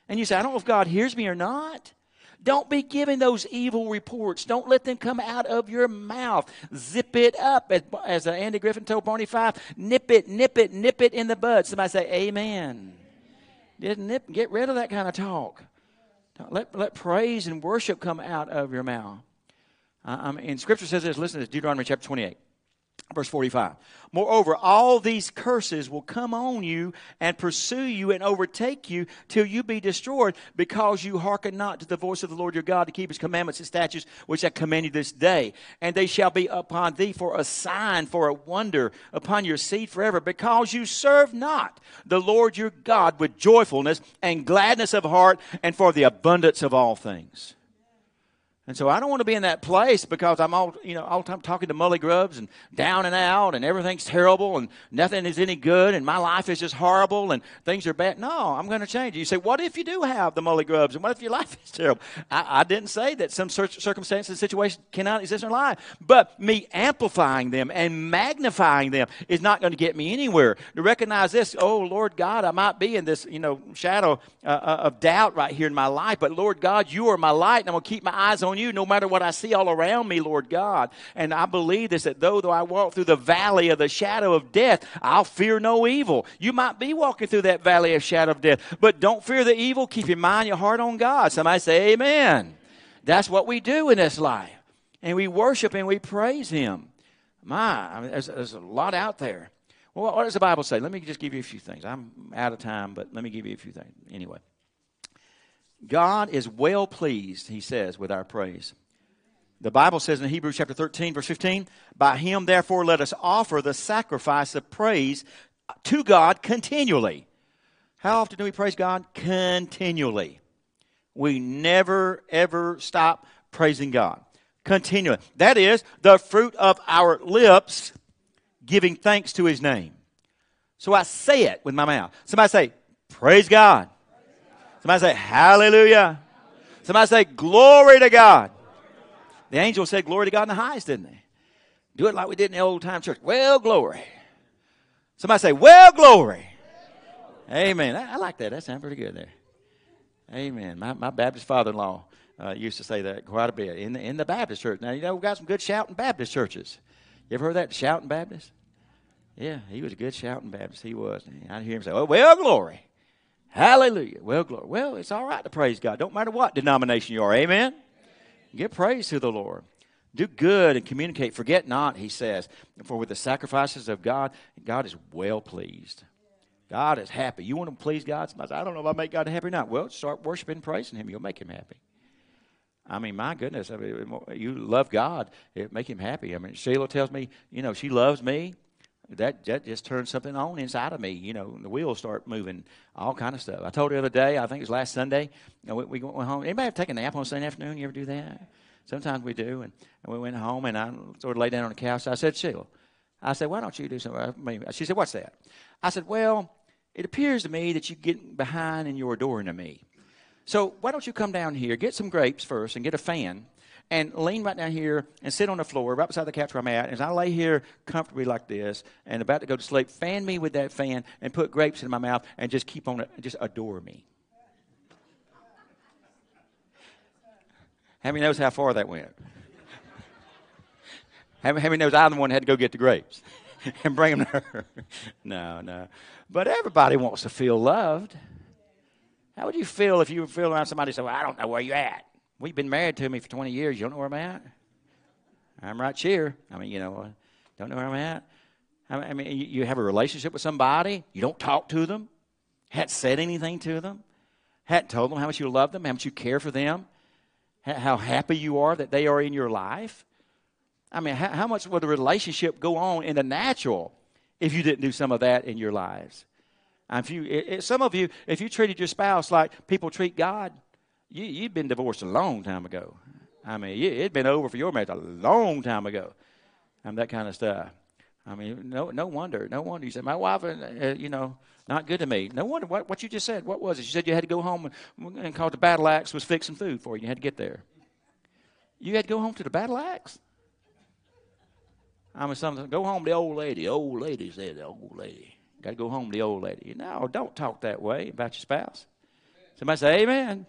And you say, I don't know if God hears me or not. Don't be giving those evil reports. Don't let them come out of your mouth. Zip it up, as, as Andy Griffith told Barney Fife. Nip it, nip it, nip it in the bud. Somebody say, Amen. Nip, get rid of that kind of talk. Let, let praise and worship come out of your mouth. Uh, and Scripture says this. Listen to this, Deuteronomy chapter 28. Verse 45. Moreover, all these curses will come on you and pursue you and overtake you till you be destroyed because you hearken not to the voice of the Lord your God to keep his commandments and statutes which I command you this day. And they shall be upon thee for a sign, for a wonder upon your seed forever because you serve not the Lord your God with joyfulness and gladness of heart and for the abundance of all things. And so I don't want to be in that place because I'm all, you know, all the time talking to mully grubs and down and out and everything's terrible and nothing is any good and my life is just horrible and things are bad. No, I'm going to change. You say, what if you do have the mully grubs and what if your life is terrible? I, I didn't say that some circumstances and situations cannot exist in life, but me amplifying them and magnifying them is not going to get me anywhere. To recognize this, oh Lord God, I might be in this, you know, shadow uh, uh of doubt right here in my life, but Lord God, you are my light and I'm going to keep my eyes on you no matter what I see all around me, Lord God. And I believe this that though, though I walk through the valley of the shadow of death, I'll fear no evil. You might be walking through that valley of shadow of death, but don't fear the evil. Keep your mind, your heart on God. Somebody say, Amen. That's what we do in this life. And we worship and we praise Him. My, I mean, there's, there's a lot out there. Well, what does the Bible say? Let me just give you a few things. I'm out of time, but let me give you a few things. Anyway. God is well pleased, he says, with our praise. The Bible says in Hebrews chapter 13, verse 15, By him, therefore, let us offer the sacrifice of praise to God continually. How often do we praise God? Continually. We never, ever stop praising God. Continually. That is the fruit of our lips giving thanks to his name. So I say it with my mouth. Somebody say, Praise God. Somebody say, Hallelujah. Somebody say, Glory to God. The angel said, Glory to God in the highest, didn't they? Do it like we did in the old time church. Well, glory. Somebody say, Well, glory. Amen. I, I like that. That sounds pretty good there. Amen. My, my Baptist father in law uh, used to say that quite a bit in the, in the Baptist church. Now, you know, we've got some good shouting Baptist churches. You ever heard that? Shouting Baptist? Yeah, he was a good shouting Baptist. He was. I'd hear him say, Oh, well, glory. Hallelujah. Well, glory. Well, it's all right to praise God. Don't matter what denomination you are. Amen. Give praise to the Lord. Do good and communicate. Forget not, he says. For with the sacrifices of God, God is well pleased. God is happy. You want to please God? Somebody says, I don't know if I make God happy or not. Well, start worshiping praising Him. You'll make Him happy. I mean, my goodness, I mean, you love God, it make Him happy. I mean, Sheila tells me, you know, she loves me that that just turns something on inside of me. You know, the wheels start moving, all kind of stuff. I told the other day, I think it was last Sunday, you know, we, we went home. Anybody ever take a nap on Sunday afternoon? You ever do that? Sometimes we do. And, and we went home, and I sort of lay down on the couch. I said, Sheila, I said, why don't you do something? She said, what's that? I said, well, it appears to me that you get behind and you're adoring to me. So why don't you come down here, get some grapes first, and get a fan, and lean right down here and sit on the floor right beside the couch where I'm at. As I lay here comfortably like this and about to go to sleep, fan me with that fan and put grapes in my mouth and just keep on it, just adore me. How many knows how far that went? how, many knows I'm the one that had to go get the grapes and bring them to her? no, no. But everybody wants to feel loved. How would you feel if you were feeling around somebody and said, Well, I don't know where you're at? You've been married to me for 20 years. You don't know where I'm at? I'm right here. I mean, you know, uh, don't know where I'm at. I mean, you have a relationship with somebody. You don't talk to them. Hadn't said anything to them. Hadn't told them how much you love them, how much you care for them, how happy you are that they are in your life. I mean, how, much would the relationship go on in the natural if you didn't do some of that in your lives? If you, it, some of you, if you treated your spouse like people treat God, you, you'd been divorced a long time ago. I mean, it'd been over for your marriage a long time ago. I that kind of stuff. I mean, no, no wonder, no wonder. You said my wife, uh, uh, you know, not good to me. No wonder what, what you just said. What was it? You said you had to go home and, and called the battle axe was fixing food for you. You had to get there. You had to go home to the battle axe. I mean, something. Go home to the old lady. Old lady said, the old lady. Got to go home to the old lady. No, don't talk that way about your spouse. Somebody say, Amen.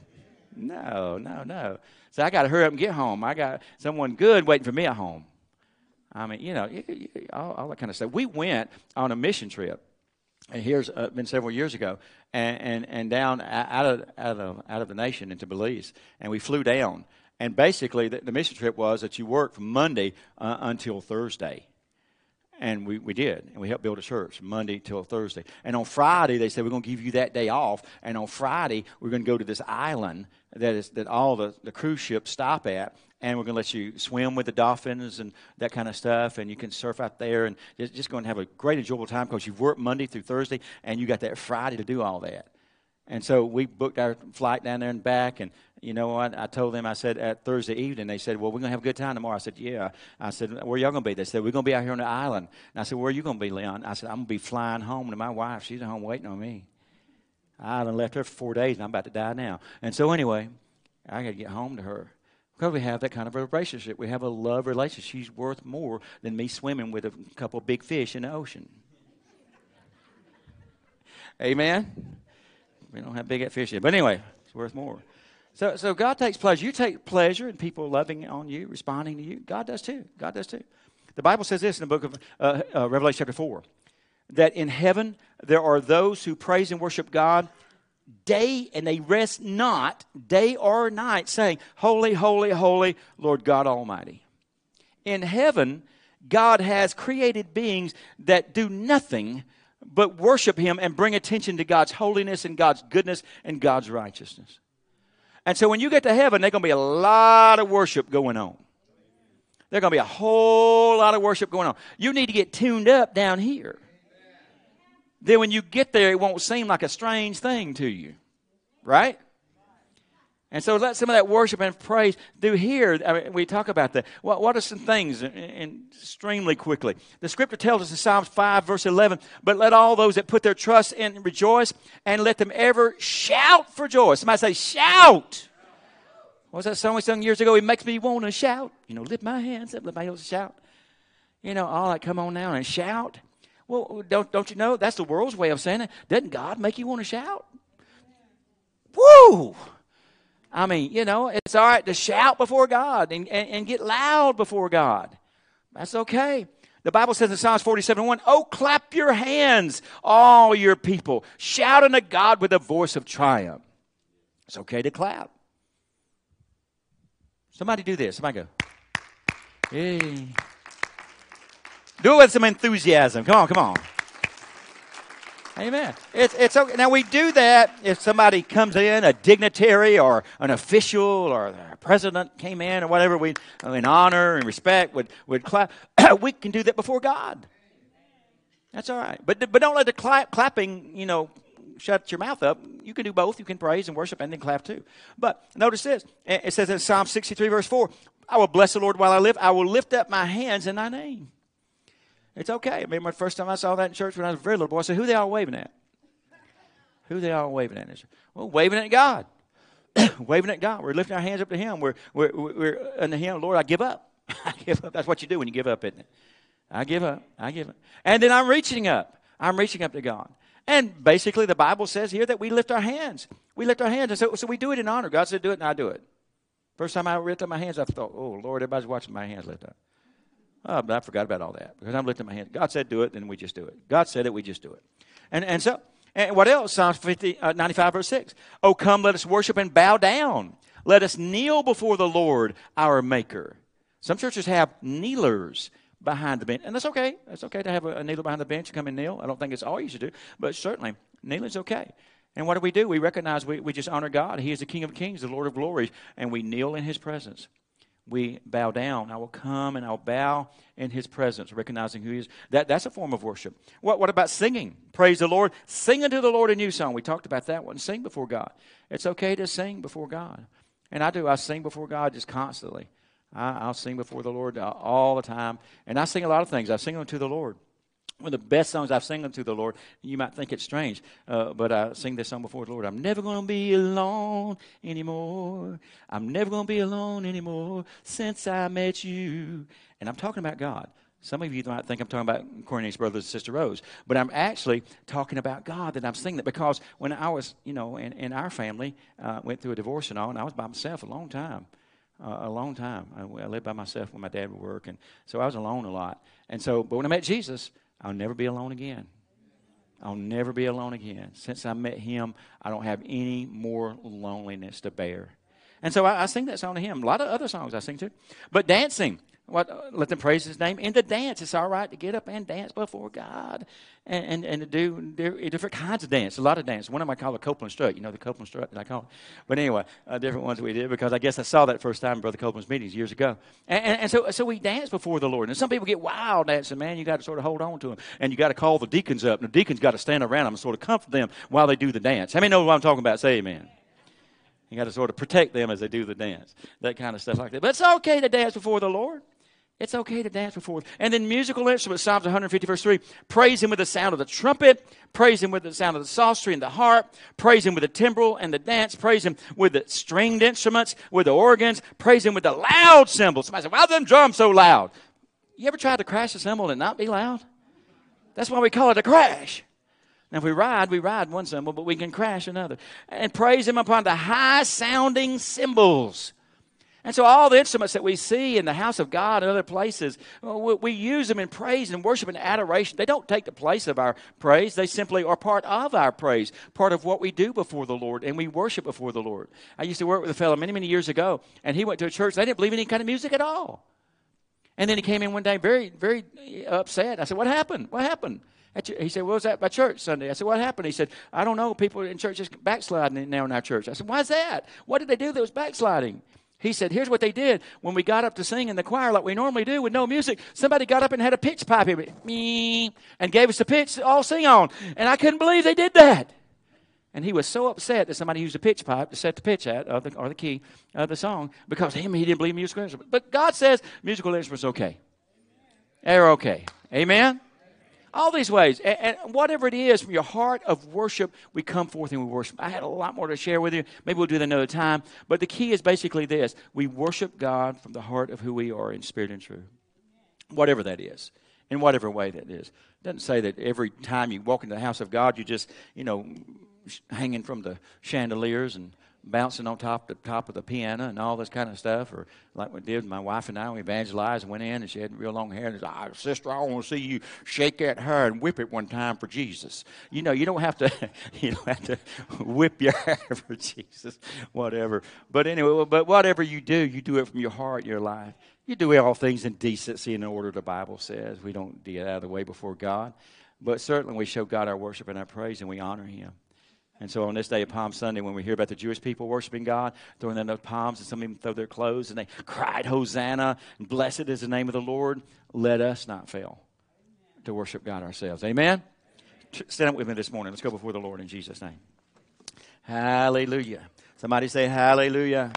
No, no, no. So I got to hurry up and get home. I got someone good waiting for me at home. I mean, you know, all, all that kind of stuff. We went on a mission trip, and here's uh, been several years ago, and, and, and down out of, out, of, out of the nation into Belize, and we flew down. And basically, the, the mission trip was that you work from Monday uh, until Thursday. And we, we did. And we helped build a church Monday till Thursday. And on Friday, they said, We're going to give you that day off. And on Friday, we're going to go to this island that, is, that all the, the cruise ships stop at. And we're going to let you swim with the dolphins and that kind of stuff. And you can surf out there and just, just going to have a great, enjoyable time because you've worked Monday through Thursday and you got that Friday to do all that. And so we booked our flight down there and back. And you know what? I told them, I said, at Thursday evening, they said, well, we're going to have a good time tomorrow. I said, yeah. I said, where y'all going to be? They said, we're going to be out here on the island. And I said, where are you going to be, Leon? I said, I'm going to be flying home to my wife. She's at home waiting on me. I done left her for four days, and I'm about to die now. And so anyway, I got to get home to her. Because we have that kind of a relationship. We have a love relationship. She's worth more than me swimming with a couple big fish in the ocean. Amen? We don't have big fish yet. But anyway, it's worth more. So, so God takes pleasure. You take pleasure in people loving on you, responding to you. God does too. God does too. The Bible says this in the book of uh, uh, Revelation chapter 4 that in heaven there are those who praise and worship God day and they rest not day or night, saying, Holy, holy, holy, Lord God Almighty. In heaven, God has created beings that do nothing but worship Him and bring attention to God's holiness and God's goodness and God's righteousness. And so when you get to heaven, there's going to be a lot of worship going on. There's going to be a whole lot of worship going on. You need to get tuned up down here. Then when you get there, it won't seem like a strange thing to you. Right? And so let some of that worship and praise do here. I mean, we talk about that. What, what are some things? And extremely quickly. The scripture tells us in Psalms 5, verse 11, but let all those that put their trust in rejoice and let them ever shout for joy. Somebody say, shout. What was that song we sung years ago? It makes me want to shout. You know, lift my hands up, let my heels shout. You know, all that, come on now and shout. Well, don't, don't you know? That's the world's way of saying it. Doesn't God make you want to shout? Woo! I mean, you know, it's all right to shout before God and, and, and get loud before God. That's okay. The Bible says in Psalms 47 1, Oh, clap your hands, all your people. Shout unto God with a voice of triumph. It's okay to clap. Somebody do this. Somebody go. Hey. Do it with some enthusiasm. Come on, come on. Amen. It's, it's okay. Now, we do that if somebody comes in, a dignitary or an official or a president came in or whatever, we, in honor and respect, would, would clap. we can do that before God. That's all right. But, but don't let the clap, clapping, you know, shut your mouth up. You can do both. You can praise and worship and then clap too. But notice this. It says in Psalm 63, verse 4, I will bless the Lord while I live. I will lift up my hands in thy name. It's okay. I remember the first time I saw that in church when I was a very little boy. I said, Who they all waving at? Who they all waving at? Well, waving at God. waving at God. We're lifting our hands up to Him. We're, we're, we're unto Him, Lord, I give up. I give up. That's what you do when you give up, isn't it? I give up. I give up. And then I'm reaching up. I'm reaching up to God. And basically, the Bible says here that we lift our hands. We lift our hands. And so, so we do it in honor. God said, Do it, and I do it. First time I lifted my hands, I thought, Oh, Lord, everybody's watching my hands lift up. Oh, but I forgot about all that because I'm lifting my hand. God said do it, then we just do it. God said it, we just do it. And, and so, and what else? Psalms 50, uh, 95, verse 6. Oh, come, let us worship and bow down. Let us kneel before the Lord, our Maker. Some churches have kneelers behind the bench, and that's okay. That's okay to have a, a kneeler behind the bench and come and kneel. I don't think it's all you should do, but certainly kneeling's okay. And what do we do? We recognize we, we just honor God. He is the King of Kings, the Lord of Glories, and we kneel in His presence we bow down. I will come and I'll bow in his presence, recognizing who he is. That, that's a form of worship. What, what about singing? Praise the Lord. Sing unto the Lord a new song. We talked about that one. Sing before God. It's okay to sing before God. And I do. I sing before God just constantly. I, will sing before the Lord uh, all the time. And I sing a lot of things. I sing unto the Lord one of the best songs I've sung to the Lord. You might think it's strange, uh, but I sing this song before the Lord. I'm never going to be alone anymore. I'm never going to be alone anymore since I met you. And I'm talking about God. Some of you might think I'm talking about Cornelius Brothers and sister Rose, but I'm actually talking about God that I'm singing that because when I was, you know, in, in our family, uh, went through a divorce and all, and I was by myself a long time. Uh, a long time. I, I, lived by myself when my dad would work, and so I was alone a lot. And so, but when I met Jesus, I'll never be alone again. I'll never be alone again. Since I met him, I don't have any more loneliness to bear. And so I, I sing that song to him. A lot of other songs I sing too. But dancing, what, let them praise his name. In the dance, it's all right to get up and dance before God and, and, and to do different kinds of dance, a lot of dance. One of them I call the Copeland strut. You know the Copeland strut that I call it? But anyway, uh, different ones we did because I guess I saw that first time in Brother Copeland's meetings years ago. And, and, and, so, so we dance before the Lord. And some people get wild dancing, man. You got to sort of hold on to them. And you got to call the deacons up. And the deacons got to stand around them and sort of comfort them while they do the dance. How many know what I'm talking about? Say amen. You got to sort of protect them as they do the dance, that kind of stuff like that. But it's okay to dance before the Lord. It's okay to dance before. And then musical instruments, Psalms 150, verse 3. Praise him with the sound of the trumpet. Praise him with the sound of the psaltery and the harp. Praise him with the timbrel and the dance. Praise him with the stringed instruments, with the organs. Praise him with the loud cymbals. Somebody said, why are them drums so loud? You ever tried to crash a cymbal and not be loud? That's why we call it a crash. Now, if we ride, we ride one cymbal, but we can crash another. And praise Him upon the high sounding cymbals. And so, all the instruments that we see in the house of God and other places, uh, we use them in praise and worship and adoration. They don't take the place of our praise, they simply are part of our praise, part of what we do before the Lord, and we worship before the Lord. I used to work with a fellow many, many years ago, and he went to a church, they didn't believe in any kind of music at all. And then he came in one day very, very upset. I said, What happened? What happened? He said, What was that by church Sunday? I said, What happened? He said, I don't know. People in church just backsliding now in our church. I said, Why's that? What did they do that was backsliding? He said, Here's what they did. When we got up to sing in the choir like we normally do with no music, somebody got up and had a pitch pipe me and gave us the pitch to all sing on. And I couldn't believe they did that. And he was so upset that somebody used a pitch pipe to set the pitch at, or the, or the key of the song, because him, he didn't believe musical instruments. But God says musical instruments okay. They're okay. Amen? All these ways. And, and, whatever it is, from your heart of worship, we come forth and we worship. I had a lot more to share with you. Maybe we'll do that another time. But the key is basically this we worship God from the heart of who we are in spirit and truth. Whatever that is, in whatever way that is. It doesn't say that every time you walk into the house of God, you're just, you know, hanging from the chandeliers and bouncing on top the top of the piano and all this kind of stuff, or like we did, my wife and I, we evangelized and went in, and she had real long hair, and said, oh, "Sister, I want to see you shake that hair and whip it one time for Jesus." You know, you don't have to, you don't have to whip your hair for Jesus, whatever. But anyway, but whatever you do, you do it from your heart, your life. You do all things in decency and in order. The Bible says we don't get out of the way before God, but certainly we show God our worship and our praise, and we honor Him. And so on this day of Palm Sunday, when we hear about the Jewish people worshiping God, throwing down those palms, and some even throw their clothes, and they cried, Hosanna, and blessed is the name of the Lord, let us not fail to worship God ourselves. Amen? Stand up with me this morning. Let's go before the Lord in Jesus' name. Hallelujah. Somebody say, Hallelujah.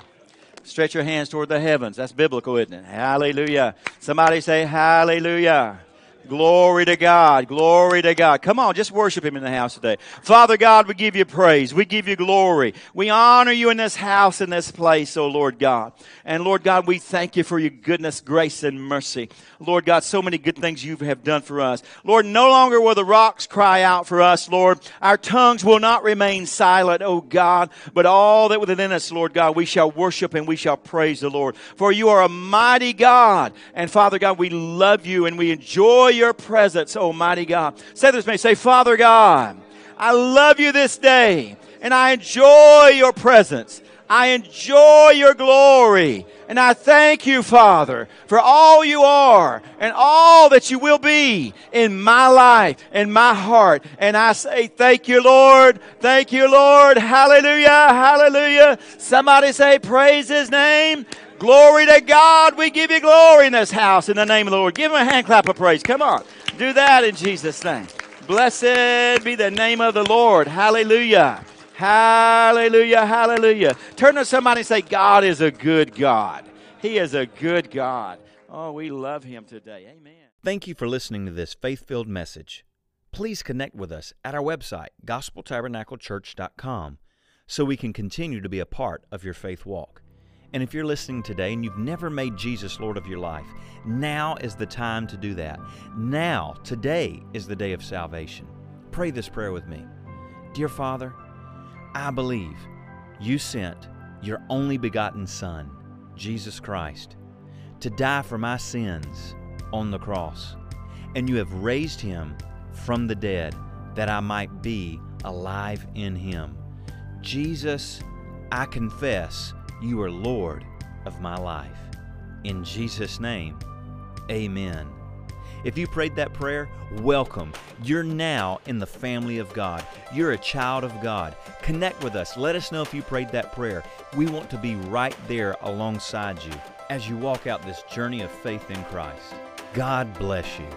Stretch your hands toward the heavens. That's biblical, isn't it? Hallelujah. Somebody say, Hallelujah. Glory to God. Glory to God. Come on, just worship Him in the house today. Father God, we give you praise. We give you glory. We honor you in this house, in this place, oh Lord God. And Lord God, we thank you for your goodness, grace, and mercy. Lord God, so many good things you have done for us. Lord, no longer will the rocks cry out for us, Lord. Our tongues will not remain silent, oh God, but all that within us, Lord God, we shall worship and we shall praise the Lord. For you are a mighty God. And Father God, we love you and we enjoy your presence, Almighty God. Say this to me. Say, Father God, I love you this day and I enjoy your presence. I enjoy your glory. And I thank you, Father, for all you are and all that you will be in my life and my heart. And I say, Thank you, Lord. Thank you, Lord. Hallelujah. Hallelujah. Somebody say, Praise his name. Glory to God. We give you glory in this house in the name of the Lord. Give him a hand clap of praise. Come on. Do that in Jesus' name. Blessed be the name of the Lord. Hallelujah. Hallelujah. Hallelujah. Turn to somebody and say, God is a good God. He is a good God. Oh, we love him today. Amen. Thank you for listening to this faith filled message. Please connect with us at our website, gospeltabernaclechurch.com, so we can continue to be a part of your faith walk. And if you're listening today and you've never made Jesus Lord of your life, now is the time to do that. Now, today is the day of salvation. Pray this prayer with me. Dear Father, I believe you sent your only begotten Son, Jesus Christ, to die for my sins on the cross, and you have raised him from the dead that I might be alive in him. Jesus, I confess you are Lord of my life. In Jesus' name, amen. If you prayed that prayer, welcome. You're now in the family of God. You're a child of God. Connect with us. Let us know if you prayed that prayer. We want to be right there alongside you as you walk out this journey of faith in Christ. God bless you.